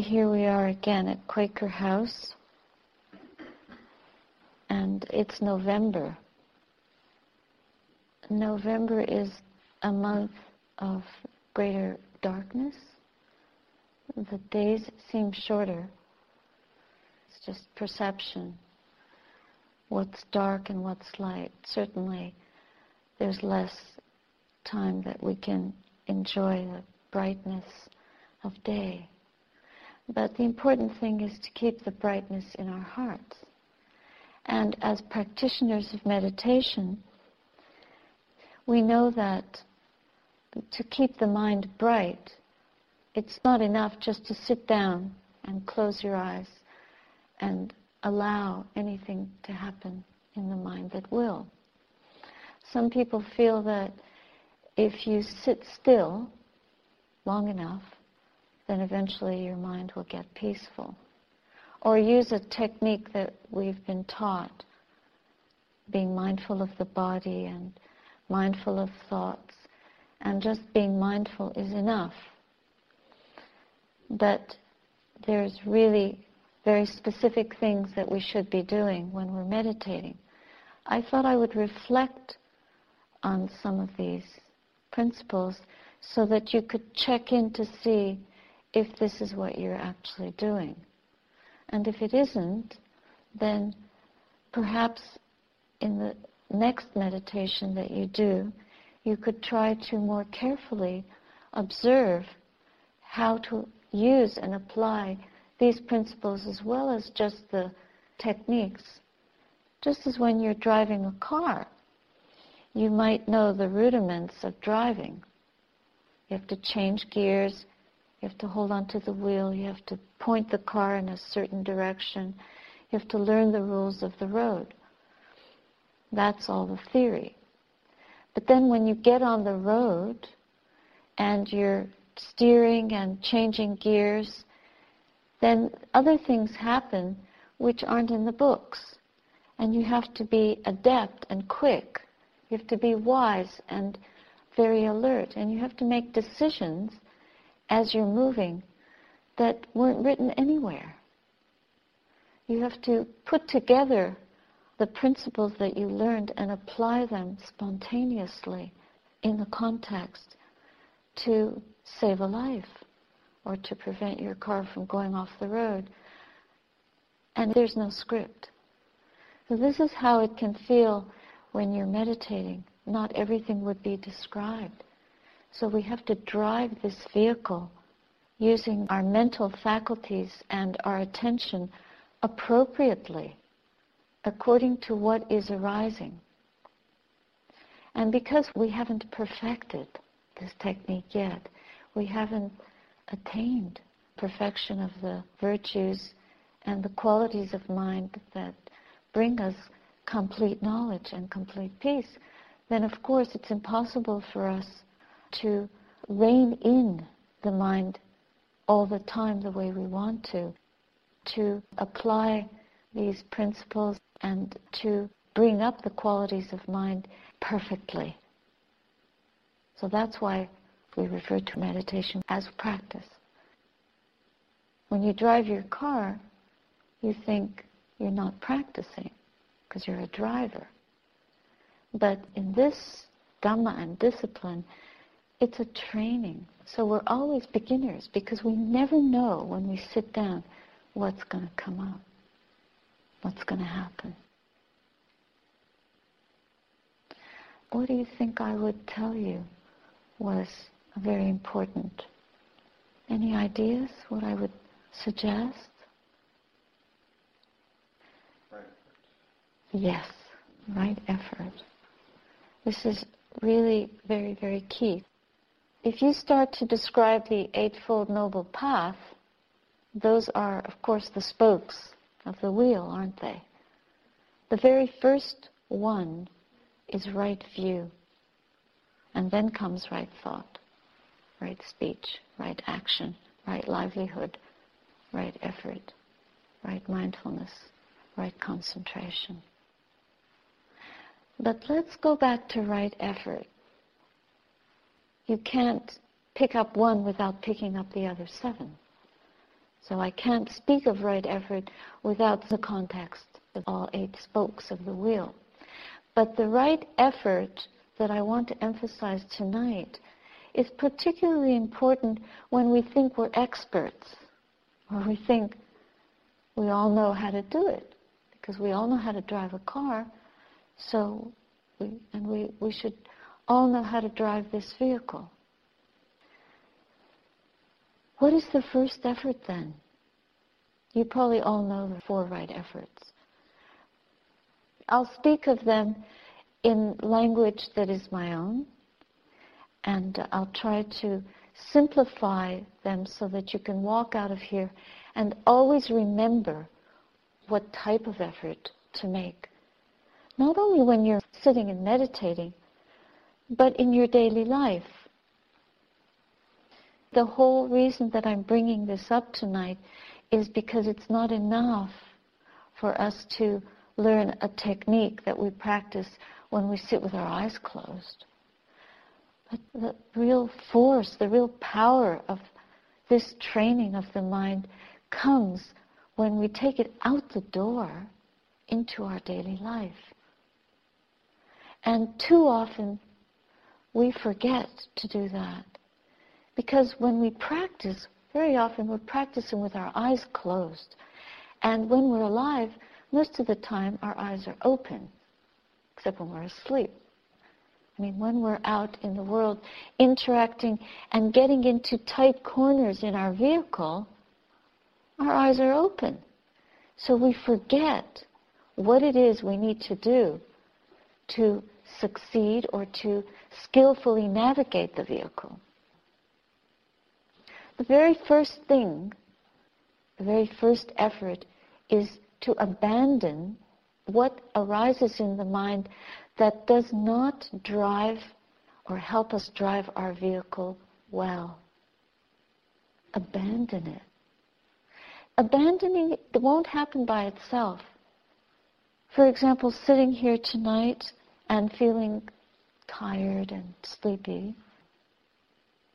here we are again at Quaker House, and it's November. November is a month of greater darkness. The days seem shorter. It's just perception. What's dark and what's light. Certainly, there's less time that we can enjoy the brightness of day. But the important thing is to keep the brightness in our hearts. And as practitioners of meditation, we know that to keep the mind bright, it's not enough just to sit down and close your eyes and allow anything to happen in the mind that will. Some people feel that if you sit still long enough, then eventually your mind will get peaceful. Or use a technique that we've been taught, being mindful of the body and mindful of thoughts, and just being mindful is enough. But there's really very specific things that we should be doing when we're meditating. I thought I would reflect on some of these principles so that you could check in to see if this is what you're actually doing. And if it isn't, then perhaps in the next meditation that you do, you could try to more carefully observe how to use and apply these principles as well as just the techniques. Just as when you're driving a car, you might know the rudiments of driving. You have to change gears, you have to hold onto the wheel. You have to point the car in a certain direction. You have to learn the rules of the road. That's all the theory. But then when you get on the road and you're steering and changing gears, then other things happen which aren't in the books. And you have to be adept and quick. You have to be wise and very alert. And you have to make decisions as you're moving that weren't written anywhere. You have to put together the principles that you learned and apply them spontaneously in the context to save a life or to prevent your car from going off the road. And there's no script. So this is how it can feel when you're meditating. Not everything would be described. So we have to drive this vehicle using our mental faculties and our attention appropriately according to what is arising. And because we haven't perfected this technique yet, we haven't attained perfection of the virtues and the qualities of mind that bring us complete knowledge and complete peace, then of course it's impossible for us to rein in the mind all the time the way we want to, to apply these principles and to bring up the qualities of mind perfectly. So that's why we refer to meditation as practice. When you drive your car, you think you're not practicing because you're a driver. But in this Dhamma and discipline, it's a training. So we're always beginners because we never know when we sit down what's going to come up, what's going to happen. What do you think I would tell you was very important? Any ideas what I would suggest? Right. Yes, right effort. This is really very, very key if you start to describe the Eightfold Noble Path, those are, of course, the spokes of the wheel, aren't they? The very first one is right view. And then comes right thought, right speech, right action, right livelihood, right effort, right mindfulness, right concentration. But let's go back to right effort you can't pick up one without picking up the other seven. So I can't speak of right effort without the context of all eight spokes of the wheel. But the right effort that I want to emphasize tonight is particularly important when we think we're experts, or we think we all know how to do it, because we all know how to drive a car, so we, and we, we should all know how to drive this vehicle. What is the first effort then? You probably all know the four right efforts. I'll speak of them in language that is my own, and I'll try to simplify them so that you can walk out of here and always remember what type of effort to make. Not only when you're sitting and meditating, but in your daily life. The whole reason that I'm bringing this up tonight is because it's not enough for us to learn a technique that we practice when we sit with our eyes closed. But the real force, the real power of this training of the mind comes when we take it out the door into our daily life. And too often we forget to do that. Because when we practice, very often we're practicing with our eyes closed. And when we're alive, most of the time our eyes are open, except when we're asleep. I mean, when we're out in the world interacting and getting into tight corners in our vehicle, our eyes are open. So we forget what it is we need to do to succeed or to skillfully navigate the vehicle. The very first thing, the very first effort is to abandon what arises in the mind that does not drive or help us drive our vehicle well. Abandon it. Abandoning it won't happen by itself. For example, sitting here tonight and feeling tired and sleepy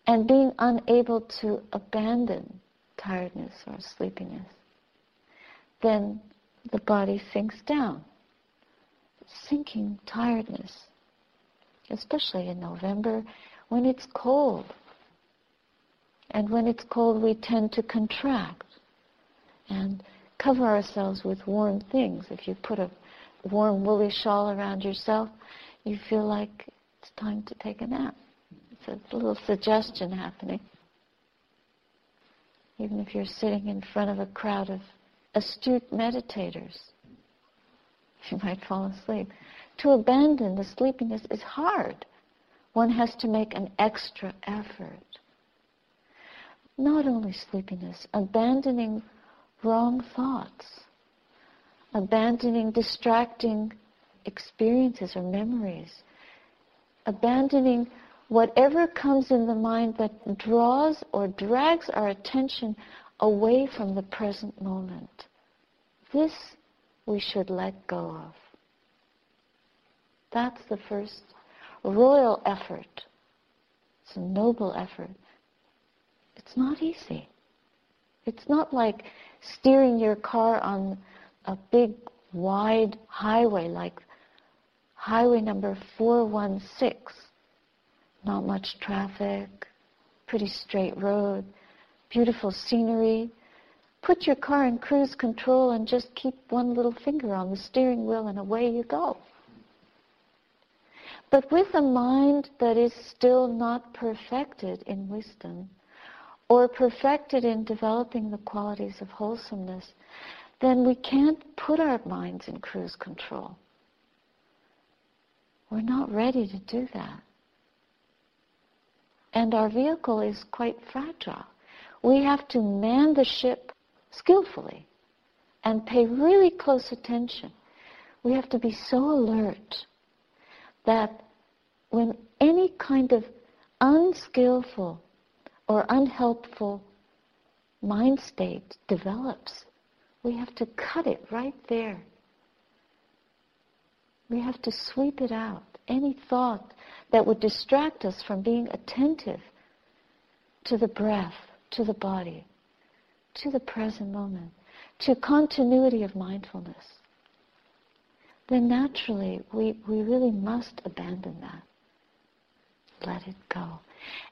and being unable to abandon tiredness or sleepiness, then the body sinks down sinking tiredness, especially in November when it's cold. And when it's cold, we tend to contract and cover ourselves with warm things. If you put a warm woolly shawl around yourself, you feel like it's time to take a nap. It's a little suggestion happening. Even if you're sitting in front of a crowd of astute meditators, you might fall asleep. To abandon the sleepiness is hard. One has to make an extra effort. Not only sleepiness, abandoning wrong thoughts, abandoning distracting experiences or memories, abandoning whatever comes in the mind that draws or drags our attention away from the present moment. This we should let go of. That's the first royal effort. It's a noble effort. It's not easy. It's not like steering your car on a big, wide highway like highway number 416. Not much traffic, pretty straight road, beautiful scenery, Put your car in cruise control and just keep one little finger on the steering wheel and away you go. But with a mind that is still not perfected in wisdom or perfected in developing the qualities of wholesomeness, then we can't put our minds in cruise control. We're not ready to do that. And our vehicle is quite fragile. We have to man the ship skillfully and pay really close attention. We have to be so alert that when any kind of unskillful or unhelpful mind state develops, we have to cut it right there. We have to sweep it out. Any thought that would distract us from being attentive to the breath, to the body, to the present moment, to continuity of mindfulness, then naturally we, we really must abandon that. Let it go.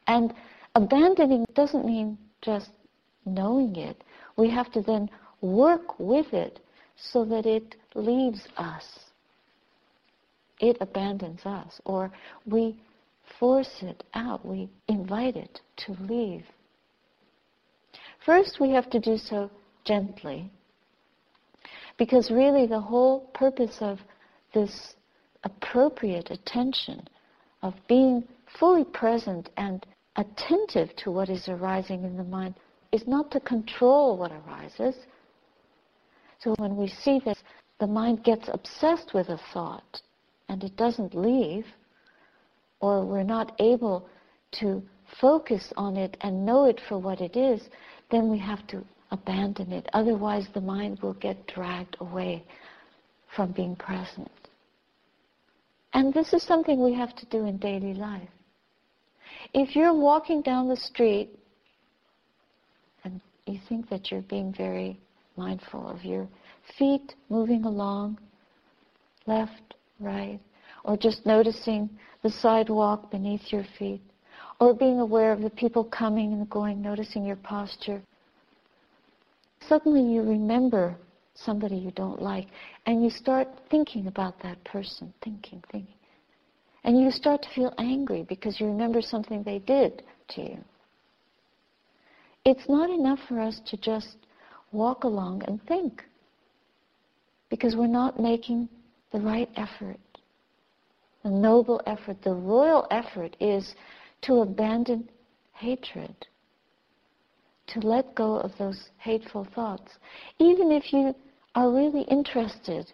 And abandoning doesn't mean just knowing it. We have to then work with it so that it leaves us. It abandons us, or we force it out, we invite it to leave. First, we have to do so gently, because really the whole purpose of this appropriate attention, of being fully present and attentive to what is arising in the mind, is not to control what arises. So when we see this, the mind gets obsessed with a thought and it doesn't leave, or we're not able to focus on it and know it for what it is, then we have to abandon it. Otherwise, the mind will get dragged away from being present. And this is something we have to do in daily life. If you're walking down the street and you think that you're being very mindful of your feet moving along, left, right, or just noticing the sidewalk beneath your feet, or being aware of the people coming and going, noticing your posture. Suddenly you remember somebody you don't like, and you start thinking about that person, thinking, thinking. And you start to feel angry because you remember something they did to you. It's not enough for us to just walk along and think because we're not making the right effort. The noble effort, the royal effort is to abandon hatred, to let go of those hateful thoughts, even if you are really interested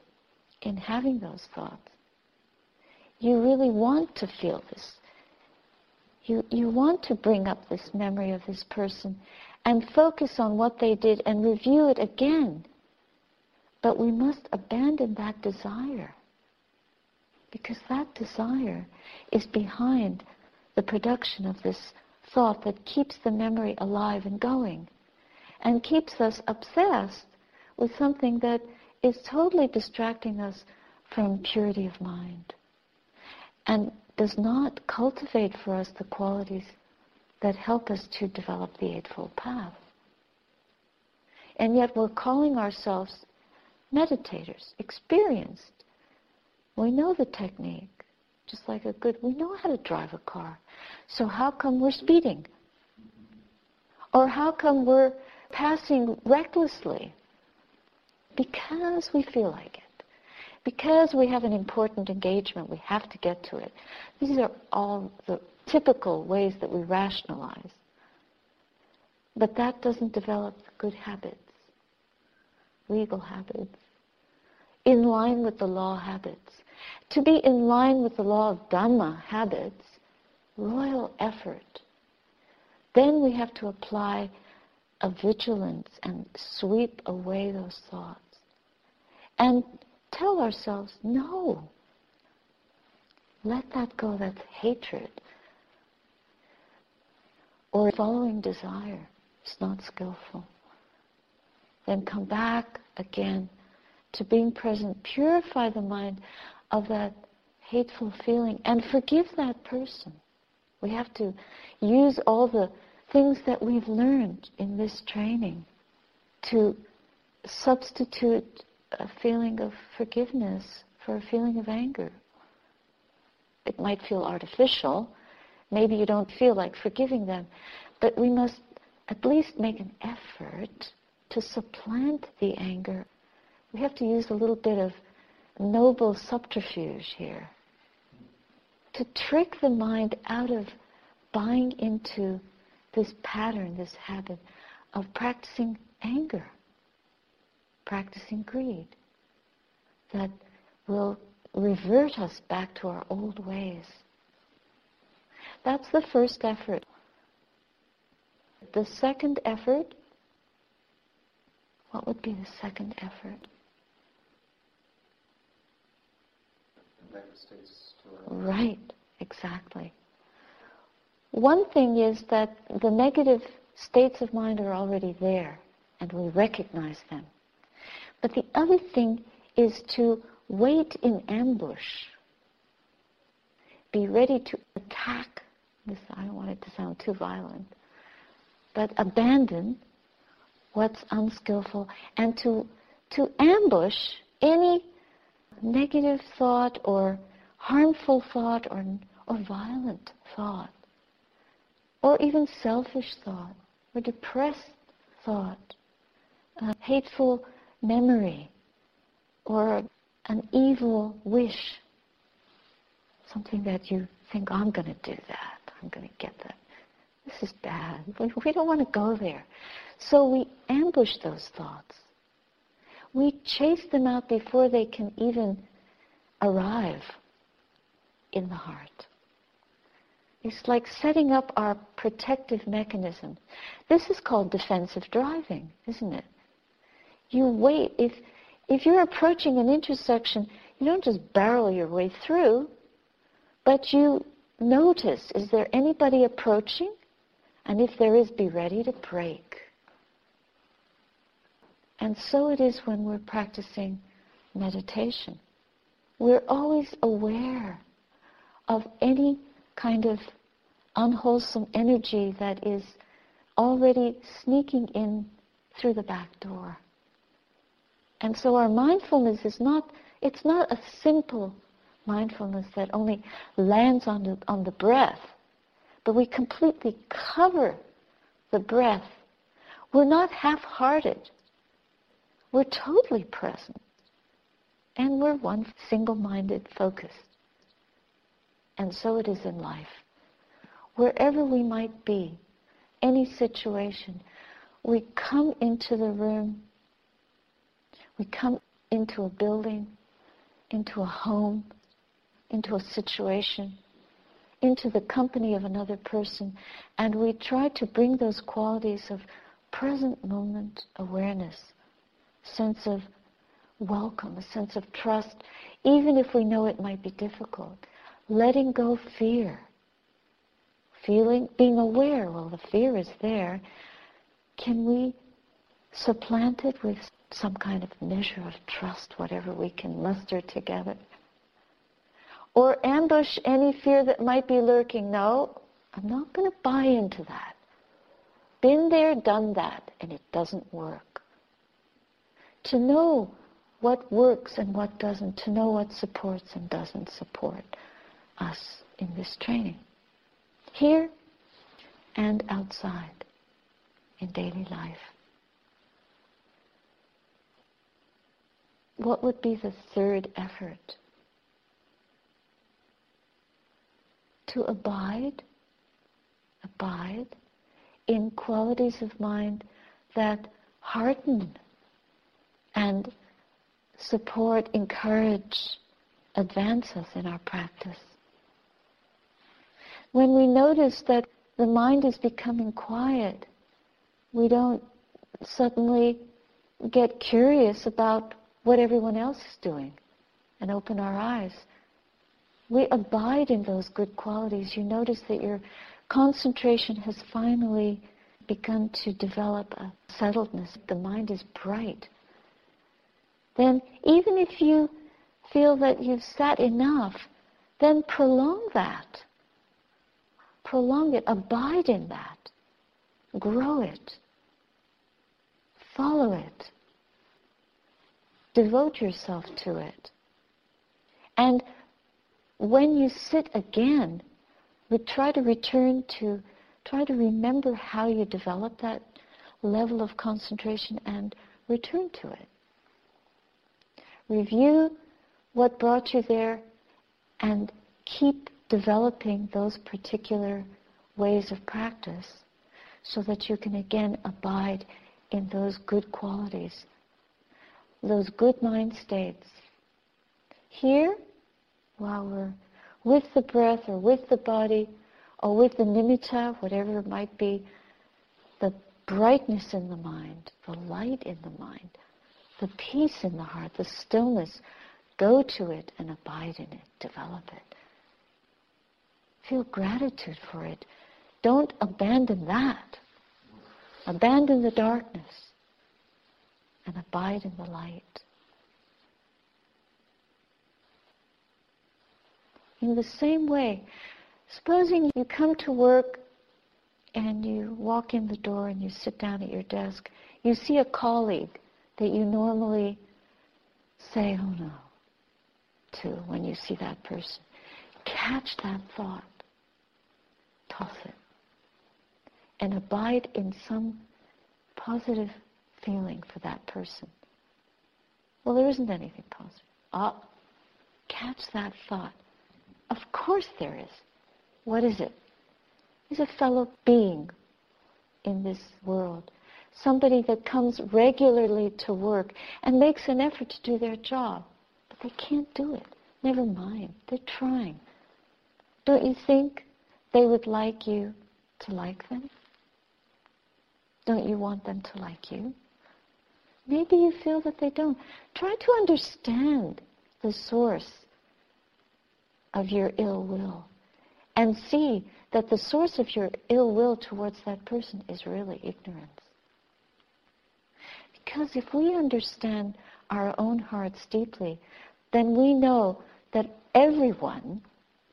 in having those thoughts. You really want to feel this. You, you want to bring up this memory of this person and focus on what they did and review it again. But we must abandon that desire because that desire is behind the production of this thought that keeps the memory alive and going and keeps us obsessed with something that is totally distracting us from purity of mind and does not cultivate for us the qualities that help us to develop the Eightfold Path. And yet we're calling ourselves meditators, experienced. We know the technique, just like a good, we know how to drive a car. So how come we're speeding? Or how come we're passing recklessly? Because we feel like it. Because we have an important engagement, we have to get to it. These are all the typical ways that we rationalize. But that doesn't develop good habits, legal habits, in line with the law habits. To be in line with the law of Dhamma habits, royal effort. Then we have to apply a vigilance and sweep away those thoughts. And tell ourselves, no. Let that go, that's hatred or following desire is not skillful. Then come back again to being present. Purify the mind of that hateful feeling and forgive that person. We have to use all the things that we've learned in this training to substitute a feeling of forgiveness for a feeling of anger. It might feel artificial, Maybe you don't feel like forgiving them. But we must at least make an effort to supplant the anger. We have to use a little bit of noble subterfuge here to trick the mind out of buying into this pattern, this habit of practicing anger, practicing greed, that will revert us back to our old ways. That's the first effort. The second effort, what would be the second effort? Right, exactly. One thing is that the negative states of mind are already there. and we recognize them. But the other thing is to wait in ambush. Be ready to attack. This, I don't want it to sound too violent. But abandon what's unskillful and to, to ambush any negative thought or harmful thought or, or violent thought or even selfish thought or depressed thought, a hateful memory or an evil wish, something that you think, I'm going to do that, I'm going to get that. This is bad. We don't want to go there. So we ambush those thoughts. We chase them out before they can even arrive in the heart. It's like setting up our protective mechanism. This is called defensive driving, isn't it? You wait. If, if you're approaching an intersection, you don't just barrel your way through, but you notice, is there anybody approaching? And if there is, be ready to brake. And so it is when we're practicing meditation. We're always aware of any kind of unwholesome energy that is already sneaking in through the back door. And so our mindfulness is not, it's not a simple mindfulness that only lands on the, on the breath, but we completely cover the breath. We're not half-hearted. We're totally present. And we're one single-minded focus. And so it is in life. Wherever we might be, any situation, we come into the room, we come into a building, into a home, into a situation, into the company of another person, and we try to bring those qualities of present moment awareness, sense of welcome, a sense of trust, even if we know it might be difficult letting go fear. Feeling, being aware, well, the fear is there. Can we supplant it with some kind of measure of trust, whatever we can muster together? Or ambush any fear that might be lurking? No, I'm not going to buy into that. Been there, done that, and it doesn't work. To know what works and what doesn't, to know what supports and doesn't support us in this training, here and outside in daily life. What would be the third effort? To abide, abide in qualities of mind that hearten and support, encourage, advance us in our practice when we notice that the mind is becoming quiet, we don't suddenly get curious about what everyone else is doing and open our eyes. We abide in those good qualities. You notice that your concentration has finally begun to develop a settledness. The mind is bright. Then even if you feel that you've sat enough, then prolong that prolong it, abide in that, grow it, follow it, devote yourself to it. And when you sit again, we try to return to, try to remember how you developed that level of concentration and return to it. Review what brought you there and keep developing those particular ways of practice so that you can again abide in those good qualities, those good mind states. Here, while we're with the breath or with the body or with the nimitta, whatever it might be, the brightness in the mind, the light in the mind, the peace in the heart, the stillness, go to it and abide in it, develop it. Feel gratitude for it. Don't abandon that. Abandon the darkness. and abide in the light. In the same way, supposing you come to work and you walk in the door and you sit down at your desk, you see a colleague that you normally say, oh no, to when you see that person. Catch that thought, toss it, and abide in some positive feeling for that person. Well, there isn't anything positive. Ah, catch that thought. Of course there is. What is it? He's a fellow being in this world. Somebody that comes regularly to work and makes an effort to do their job. But they can't do it. Never mind. They're trying. Don't you think they would like you to like them? Don't you want them to like you? Maybe you feel that they don't. Try to understand the source of your ill will and see that the source of your ill will towards that person is really ignorance. Because if we understand our own hearts deeply, then we know that everyone,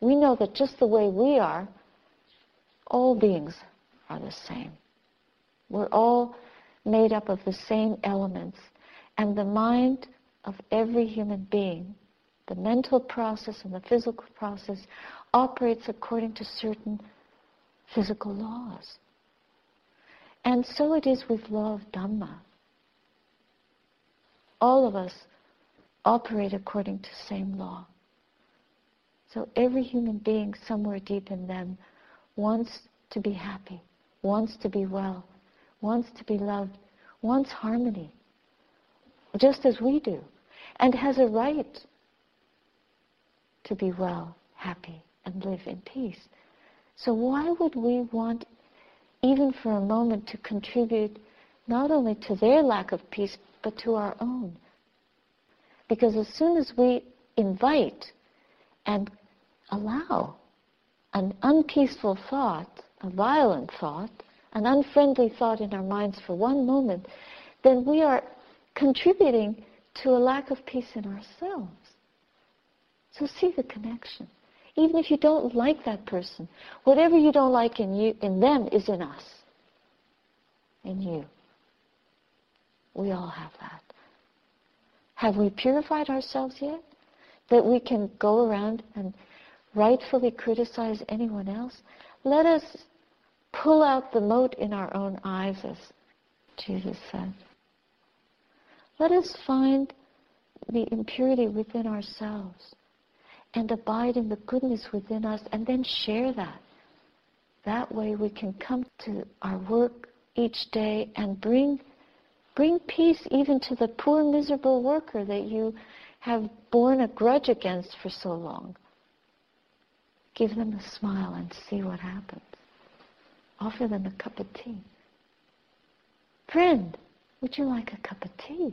we know that just the way we are, all beings are the same. We're all made up of the same elements. And the mind of every human being, the mental process and the physical process, operates according to certain physical laws. And so it is with law of Dhamma. All of us operate according to same law. So every human being somewhere deep in them wants to be happy, wants to be well, wants to be loved, wants harmony, just as we do, and has a right to be well, happy, and live in peace. So why would we want, even for a moment, to contribute not only to their lack of peace, but to our own? Because as soon as we invite and allow an unpeaceful thought, a violent thought, an unfriendly thought in our minds for one moment, then we are contributing to a lack of peace in ourselves. So see the connection. Even if you don't like that person, whatever you don't like in you in them is in us. In you. We all have that. Have we purified ourselves yet? That we can go around and rightfully criticize anyone else? Let us pull out the mote in our own eyes, as Jesus said. Let us find the impurity within ourselves and abide in the goodness within us and then share that. That way we can come to our work each day and bring bring peace even to the poor miserable worker that you have borne a grudge against for so long. Give them a smile and see what happens. Offer them a cup of tea. Friend, would you like a cup of tea?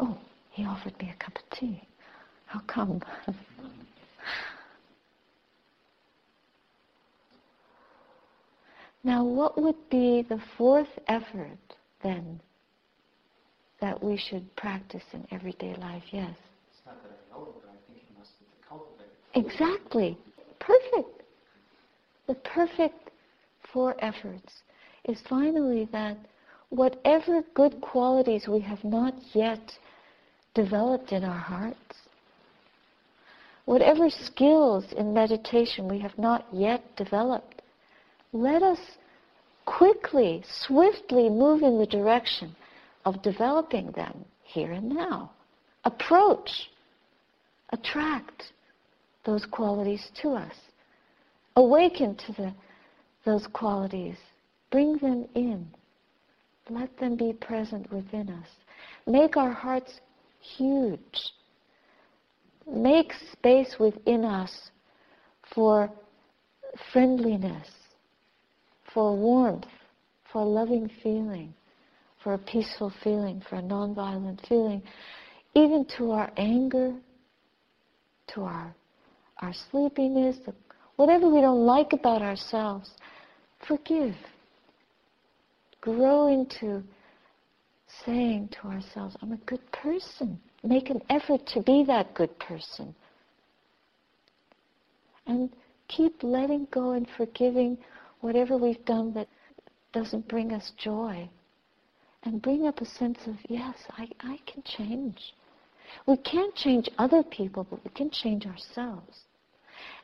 Oh, he offered me a cup of tea. How come? now, what would be the fourth effort then that we should practice in everyday life? Yes. It's not that I know it, but I think it must be. Exactly. Perfect. The perfect four efforts is finally that whatever good qualities we have not yet developed in our hearts, whatever skills in meditation we have not yet developed, let us quickly, swiftly move in the direction of developing them here and now. Approach, attract those qualities to us. Awaken to the, those qualities. Bring them in. Let them be present within us. Make our hearts huge. Make space within us for friendliness, for warmth, for loving feeling, for a peaceful feeling, for a nonviolent feeling, even to our anger, to our, our sleepiness, whatever we don't like about ourselves, forgive. Grow into saying to ourselves, I'm a good person. Make an effort to be that good person. And keep letting go and forgiving whatever we've done that doesn't bring us joy. And bring up a sense of, yes, I, I can change. We can't change other people, but we can change ourselves.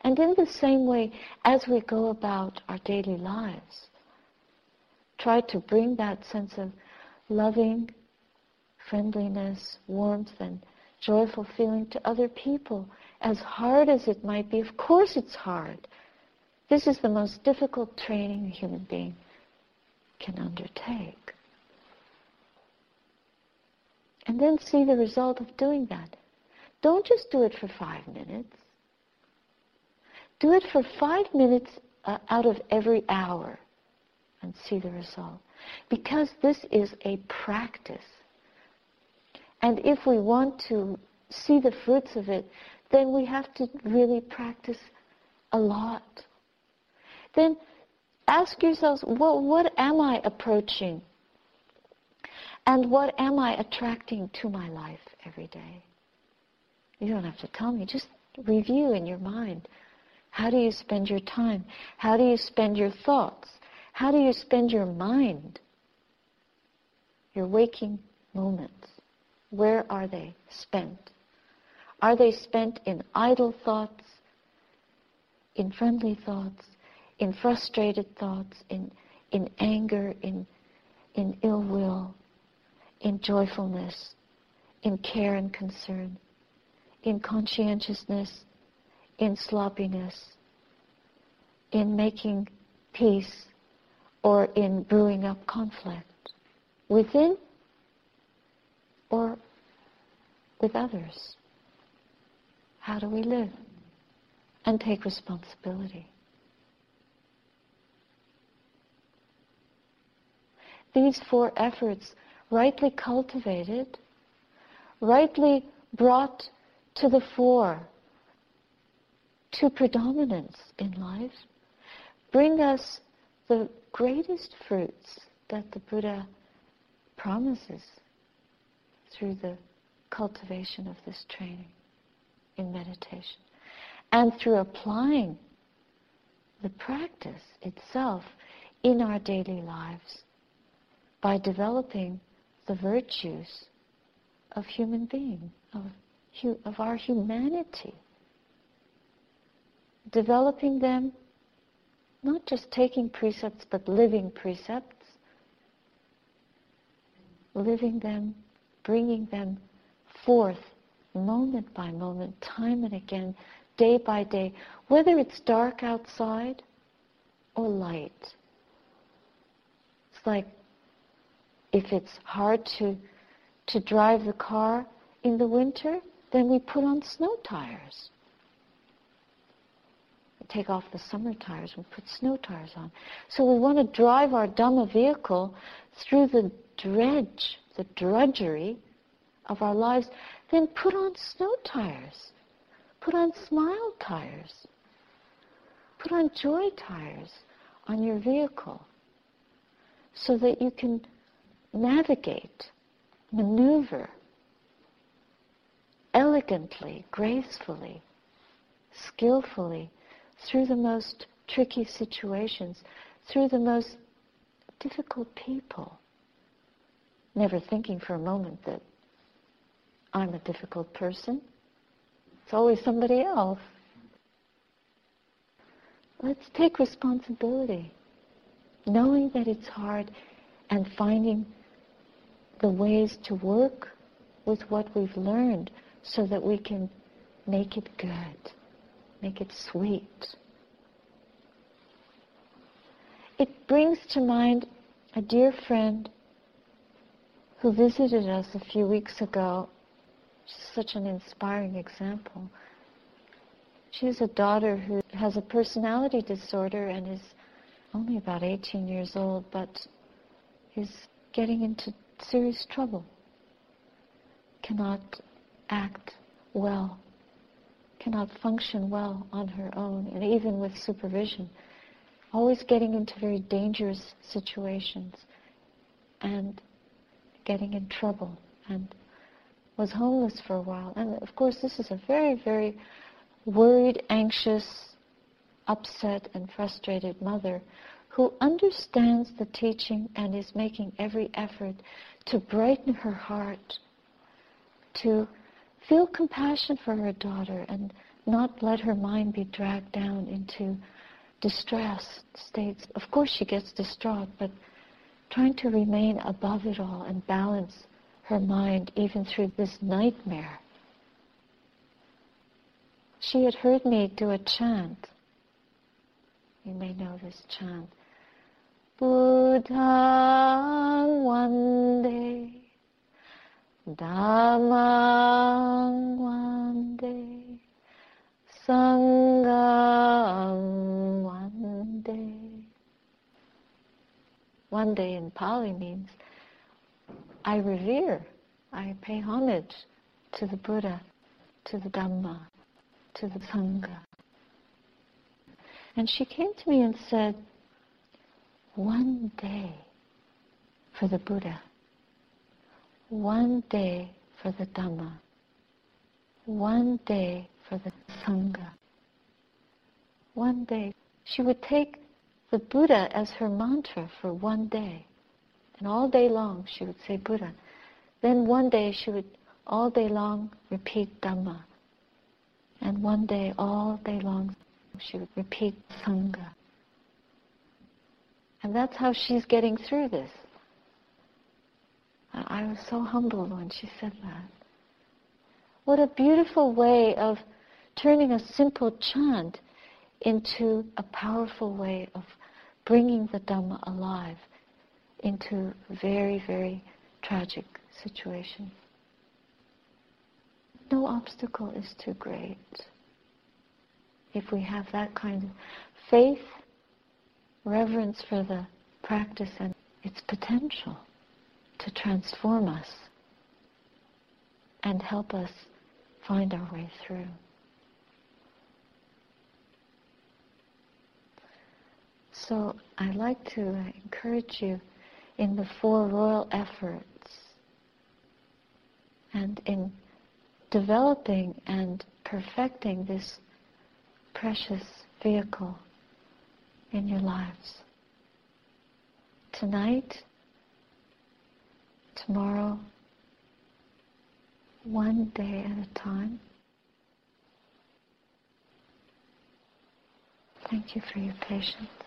And in the same way, as we go about our daily lives, try to bring that sense of loving, friendliness, warmth, and joyful feeling to other people. As hard as it might be, of course it's hard. This is the most difficult training a human being can undertake. And then see the result of doing that. Don't just do it for five minutes. Do it for five minutes uh, out of every hour and see the result. Because this is a practice. And if we want to see the fruits of it, then we have to really practice a lot. Then ask yourselves, what, what am I approaching? And what am I attracting to my life every day? You don't have to tell me, just review in your mind. How do you spend your time? How do you spend your thoughts? How do you spend your mind? Your waking moments. Where are they spent? Are they spent in idle thoughts, in friendly thoughts, in frustrated thoughts, in, in anger, in, in ill will, in joyfulness, in care and concern, in conscientiousness, in sloppiness, in making peace, or in brewing up conflict within or with others. How do we live? And take responsibility. These four efforts, rightly cultivated, rightly brought to the fore, to predominance in life, bring us the greatest fruits that the Buddha promises through the cultivation of this training in meditation. And through applying the practice itself in our daily lives by developing the virtues of human being, of, of our humanity. Developing them not just taking precepts, but living precepts, living them, bringing them forth moment by moment, time and again, day by day, whether it's dark outside or light. It's like if it's hard to, to drive the car in the winter, then we put on snow tires We take off the summer tires and put snow tires on. So we want to drive our Dhamma vehicle through the dredge, the drudgery of our lives, then put on snow tires. Put on smile tires. Put on joy tires on your vehicle so that you can navigate, maneuver elegantly, gracefully, skillfully through the most tricky situations, through the most difficult people, never thinking for a moment that I'm a difficult person. It's always somebody else. Let's take responsibility, knowing that it's hard and finding the ways to work with what we've learned so that we can make it good make it sweet. It brings to mind a dear friend who visited us a few weeks ago. She's such an inspiring example. She has a daughter who has a personality disorder and is only about 18 years old, but is getting into serious trouble. Cannot act well cannot function well on her own, and even with supervision. Always getting into very dangerous situations and getting in trouble and was homeless for a while. And of course, this is a very, very worried, anxious, upset, and frustrated mother who understands the teaching and is making every effort to brighten her heart, to feel compassion for her daughter and not let her mind be dragged down into distressed states. Of course, she gets distraught, but trying to remain above it all and balance her mind even through this nightmare. She had heard me do a chant. You may know this chant. Buddhang Vande, Dhammang Vande, Sangham One day in Pali means I revere, I pay homage to the Buddha, to the Dhamma, to the Sangha. And she came to me and said, one day for the Buddha, one day for the Dhamma, one day for the Sangha. One day she would take the Buddha as her mantra for one day. And all day long she would say Buddha. Then one day she would all day long repeat Dhamma. And one day, all day long, she would repeat Sangha. And that's how she's getting through this. I was so humbled when she said that. What a beautiful way of turning a simple chant into a powerful way of bringing the Dhamma alive into very, very tragic situations. No obstacle is too great. If we have that kind of faith, reverence for the practice and its potential to transform us and help us find our way through. So I'd like to encourage you in the four royal efforts and in developing and perfecting this precious vehicle in your lives. Tonight, tomorrow, one day at a time. Thank you for your patience.